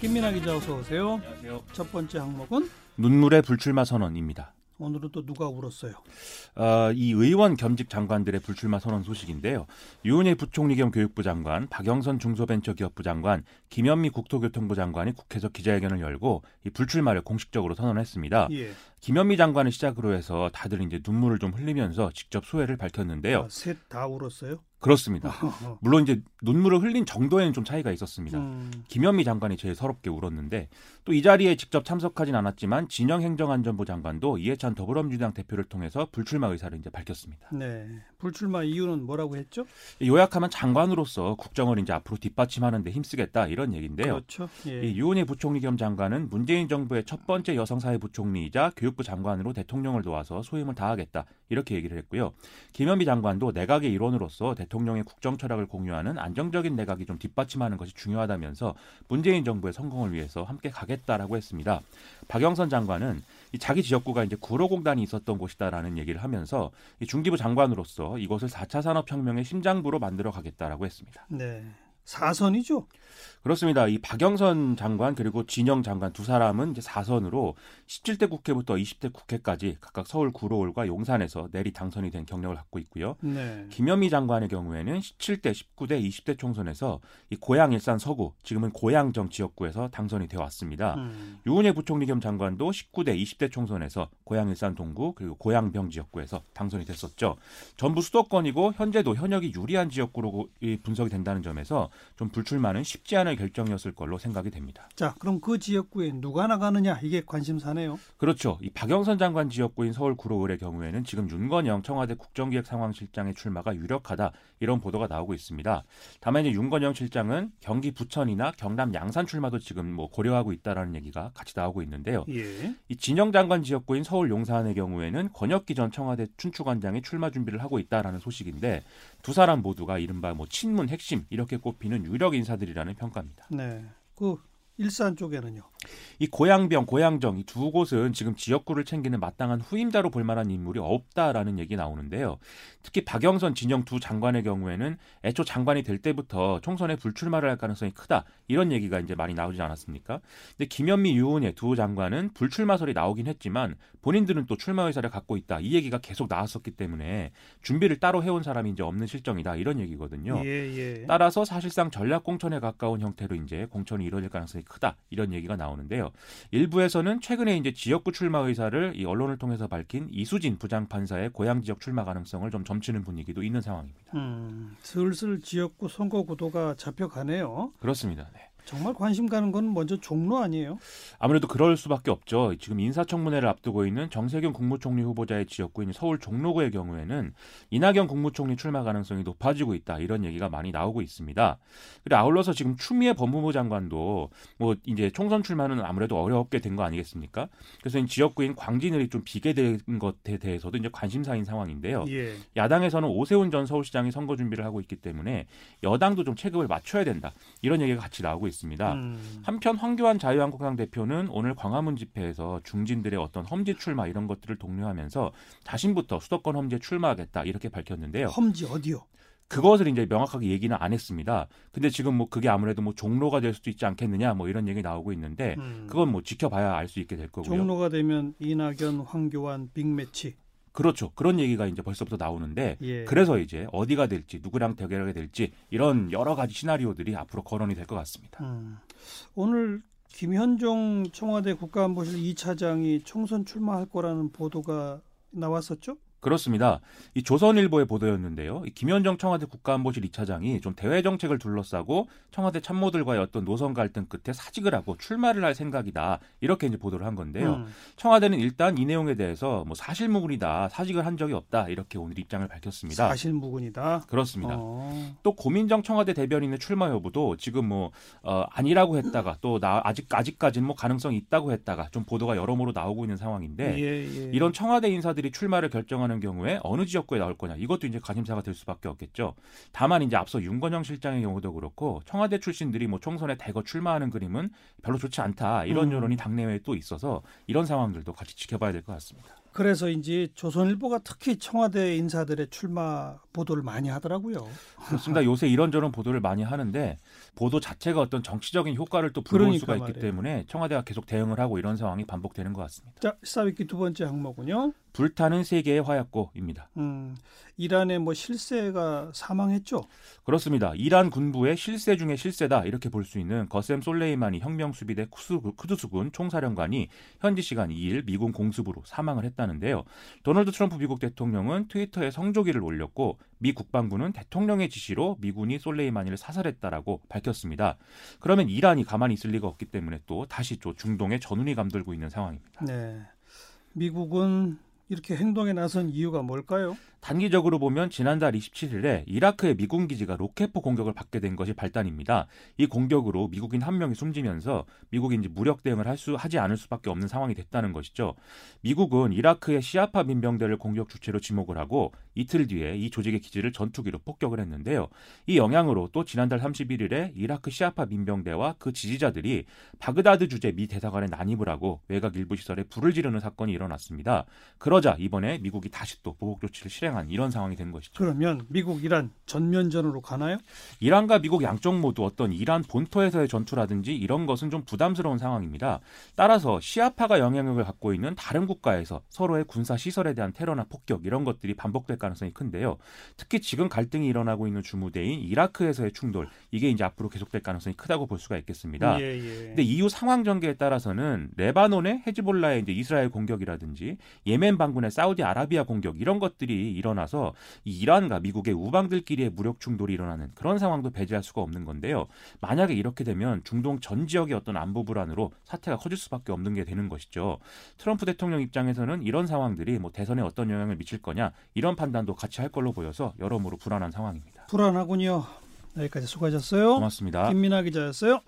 김민아 기자 어서 오세요. 안녕하세요. 첫 번째 항목은 눈물의 불출마 선언입니다. 오늘은 또 누가 울었어요? 어, 이 의원 겸직 장관들의 불출마 선언 소식인데요. 유은혜 부총리 겸 교육부 장관, 박영선 중소벤처기업부 장관, 김현미 국토교통부 장관이 국회에서 기자회견을 열고 이 불출마를 공식적으로 선언했습니다. 예. 김현미 장관을 시작으로 해서 다들 이제 눈물을 좀 흘리면서 직접 소회를 밝혔는데요. 아, 셋 다 울었어요? 그렇습니다. 물론 이제 눈물을 흘린 정도에는 좀 차이가 있었습니다. 음, 김현미 장관이 제일 서럽게 울었는데 또 이 자리에 직접 참석하진 않았지만 진영 행정안전부 장관도 이해찬 더불어민주당 대표를 통해서 불출마 의사를 이제 밝혔습니다. 네. 불출마 이유는 뭐라고 했죠? 요약하면 장관으로서 국정을 이제 앞으로 뒷받침하는데 힘쓰겠다 이런 얘기인데요. 그렇죠. 예. 이 유은혜 부총리 겸 장관은 문재인 정부의 첫 번째 여성사회 부총리이자 교육부 장관으로 대통령을 도와서 소임을 다하겠다 이렇게 얘기를 했고요. 김현미 장관도 내각의 일원으로서 대통령 의 국정 철학을 공유하는 안정적인 내각이 좀 뒷받침하는 것이 중요하다면서 문재인 정부의 성공을 위해서 함께 가겠다라고 했습니다. 박영선 장관은 이 자기 지역구가 이제 구로공단이 있었던 곳이다라는 얘기를 하면서 이 중기부 장관으로서 이곳을 4차 산업혁명의 심장부로 만들어 가겠다라고 했습니다. 네. 사선이죠. 그렇습니다. 이 박영선 장관 그리고 진영 장관 두 사람은 이제 사선으로 17대 국회부터 20대 국회까지 각각 서울 구로울과 용산에서 내리 당선이 된 경력을 갖고 있고요. 네. 김현미 장관의 경우에는 17대, 19대, 20대 총선에서 이 고양 일산 서구, 지금은 고양정 지역구에서 당선이 되어 왔습니다. 음, 유은혜 부총리 겸 장관도 19대, 20대 총선에서 고양 일산 동구 그리고 고양병 지역구에서 당선이 됐었죠. 전부 수도권이고 현재도 현역이 유리한 지역구로 이 분석이 된다는 점에서 좀 불출마는 쉽지 않은 결정이었을 걸로 생각이 됩니다. 자, 그럼 그 지역구에 누가 나가느냐 이게 관심사네요. 그렇죠. 이 박영선 장관 지역구인 서울 구로을의 경우에는 지금 윤건영 청와대 국정기획상황실장의 출마가 유력하다 이런 보도가 나오고 있습니다. 다만 이제 윤건영 실장은 경기 부천이나 경남 양산 출마도 지금 뭐 고려하고 있다라는 얘기가 같이 나오고 있는데요. 예. 이 진영 장관 지역구인 서울 용산의 경우에는 권혁기 전 청와대 춘추관장이 출마 준비를 하고 있다라는 소식인데 두 사람 모두가 이른바 뭐 친문 핵심 이렇게 꼽히는 유력 인사들이라는 평가입니다. 네. 그 일산 쪽에는요. 이 고양병, 고양정 이 두 곳은 지금 지역구를 챙기는 마땅한 후임자로 볼 만한 인물이 없다라는 얘기 나오는데요. 특히 박영선, 진영 두 장관의 경우에는 애초 장관이 될 때부터 총선에 불출마를 할 가능성이 크다 이런 얘기가 이제 많이 나오지 않았습니까? 근데 김현미, 유은혜 두 장관은 불출마설이 나오긴 했지만 본인들은 또 출마 의사를 갖고 있다 이 얘기가 계속 나왔었기 때문에 준비를 따로 해온 사람이 이제 없는 실정이다 이런 얘기거든요. 예, 예. 따라서 사실상 전략 공천에 가까운 형태로 이제 공천이 이루어질 가능성이 크다 이런 얘기가 나오는 데요. 일부에서는 최근에 이제 지역구 출마 의사를 이 언론을 통해서 밝힌 이수진 부장판사의 고향 지역 출마 가능성을 좀 점치는 분위기도 있는 상황입니다. 음, 슬슬 지역구 선거 구도가 잡혀가네요. 그렇습니다. 네. 정말 관심 가는 건 먼저 종로 아니에요? 아무래도 그럴 수밖에 없죠. 지금 인사청문회를 앞두고 있는 정세균 국무총리 후보자의 지역구인 서울 종로구의 경우에는 이낙연 국무총리 출마 가능성이 높아지고 있다 이런 얘기가 많이 나오고 있습니다. 그리고 아울러서 지금 추미애 법무부 장관도 뭐 이제 총선 출마는 아무래도 어렵게 된 거 아니겠습니까? 그래서 이 지역구인 광진을이 좀 비게 된 것에 대해서도 이제 관심사인 상황인데요. 예. 야당에서는 오세훈 전 서울시장이 선거 준비를 하고 있기 때문에 여당도 좀 체급을 맞춰야 된다 이런 얘기가 같이 나오고 있습니다. 음, 한편 황교안 자유한국당 대표는 오늘 광화문 집회에서 중진들의 어떤 험지 출마 이런 것들을 독려하면서 자신부터 수도권 험지에 출마하겠다 이렇게 밝혔는데요. 험지 어디요? 그것을 이제 명확하게 얘기는 안 했습니다. 근데 지금 뭐 그게 아무래도 뭐 종로가 될 수도 있지 않겠느냐 뭐 이런 얘기 나오고 있는데 음, 그건 뭐 지켜봐야 알 수 있게 될 거고요. 종로가 되면 이낙연, 황교안 빅매치. 그렇죠. 그런 얘기가 이제 벌써부터 나오는데 예. 그래서 이제 어디가 될지 누구랑 대결하게 될지 이런 여러 가지 시나리오들이 앞으로 거론이 될 것 같습니다. 음, 오늘 김현종 청와대 국가안보실 2차장이 총선 출마할 거라는 보도가 나왔었죠? 그렇습니다. 이 조선일보의 보도였는데요. 이 김현정 청와대 국가안보실 2차장이 좀 대외 정책을 둘러싸고 청와대 참모들과의 어떤 노선 갈등 끝에 사직을 하고 출마를 할 생각이다. 이렇게 이제 보도를 한 건데요. 음, 청와대는 일단 이 내용에 대해서 뭐 사실무근이다. 사직을 한 적이 없다. 이렇게 오늘 입장을 밝혔습니다. 사실무근이다. 그렇습니다. 어, 또 고민정 청와대 대변인의 출마 여부도 지금 뭐 어, 아니라고 했다가 또 나 아직 아직까지는 뭐 가능성이 있다고 했다가 좀 보도가 여러모로 나오고 있는 상황인데 예, 예. 이런 청와대 인사들이 출마를 결정 하는 경우에 어느 지역구에 나올 거냐 이것도 이제 관심사가 될 수밖에 없겠죠. 다만 이제 앞서 윤건영 실장의 경우도 그렇고 청와대 출신들이 뭐 총선에 대거 출마하는 그림은 별로 좋지 않다 이런 음. 여론이 당내외에 또 있어서 이런 상황들도 같이 지켜봐야 될 것 같습니다. 그래서 이제 조선일보가 특히 청와대 인사들의 출마 보도를 많이 하더라고요. 그렇습니다. 요새 이런저런 보도를 많이 하는데 보도 자체가 어떤 정치적인 효과를 또 불러올 그러니까 수가 있기 말이에요. 때문에 청와대가 계속 대응을 하고 이런 상황이 반복되는 것 같습니다. 자, 시사위키 두 번째 항목은요. 불타는 세계의 화약고입니다. 음, 이란의 뭐 실세가 사망했죠. 그렇습니다. 이란 군부의 실세 중의 실세다 이렇게 볼 수 있는 거셈 솔레이마니 혁명수비대 쿠두스군 총사령관이 현지 시간 2일 미군 공습으로 사망을 했다는데요. 도널드 트럼프 미국 대통령은 트위터에 성조기를 올렸고 미 국방부는 대통령의 지시로 미군이 솔레이마니를 사살했다라고 밝혔습니다. 그러면 이란이 가만히 있을 리가 없기 때문에 또 다시 또 중동에 전운이 감돌고 있는 상황입니다. 네. 미국은 이렇게 행동에 나선 이유가 뭘까요? 단기적으로 보면 지난달 27일에 이라크의 미군 기지가 로켓포 공격을 받게 된 것이 발단입니다. 이 공격으로 미국인 한 명이 숨지면서 미국이 이제 무력 대응을 할 수 하지 않을 수밖에 없는 상황이 됐다는 것이죠. 미국은 이라크의 시아파 민병대를 공격 주체로 지목을 하고 이틀 뒤에 이 조직의 기지를 전투기로 폭격을 했는데요. 이 영향으로 또 지난달 31일에 이라크 시아파 민병대와 그 지지자들이 바그다드 주재 미 대사관에 난입을 하고 외곽 일부 시설에 불을 지르는 사건이 일어났습니다. 그러자 이번에 미국이 다시 또 보복 조치를 실행한 이런 상황이 된 것이죠. 그러면 미국 이란 전면전으로 가나요? 이란과 미국 양쪽 모두 어떤 이란 본토에서의 전투라든지 이런 것은 좀 부담스러운 상황입니다. 따라서 시아파가 영향력을 갖고 있는 다른 국가에서 서로의 군사 시설에 대한 테러나 폭격 이런 것들이 반복될 가능성이 큰데요. 특히 지금 갈등이 일어나고 있는 주무대인 이라크에서의 충돌 이게 이제 앞으로 계속될 가능성이 크다고 볼 수가 있겠습니다. 예, 예. 근데 이후 상황 전개에 따라서는 레바논의 헤즈볼라의 이제 이스라엘 공격이라든지 예멘 반군의 사우디아라비아 공격 이런 것들이 일어나서 이 이란과 미국의 우방들끼리의 무력 충돌이 일어나는 그런 상황도 배제할 수가 없는 건데요. 만약에 이렇게 되면 중동 전 지역의 어떤 안보 불안으로 사태가 커질 수밖에 없는 게 되는 것이죠. 트럼프 대통령 입장에서는 이런 상황들이 뭐 대선에 어떤 영향을 미칠 거냐 이런 판단도 같이 할 걸로 보여서 여러모로 불안한 상황입니다. 불안하군요. 여기까지 수고하셨어요. 고맙습니다. 김민아 기자였어요.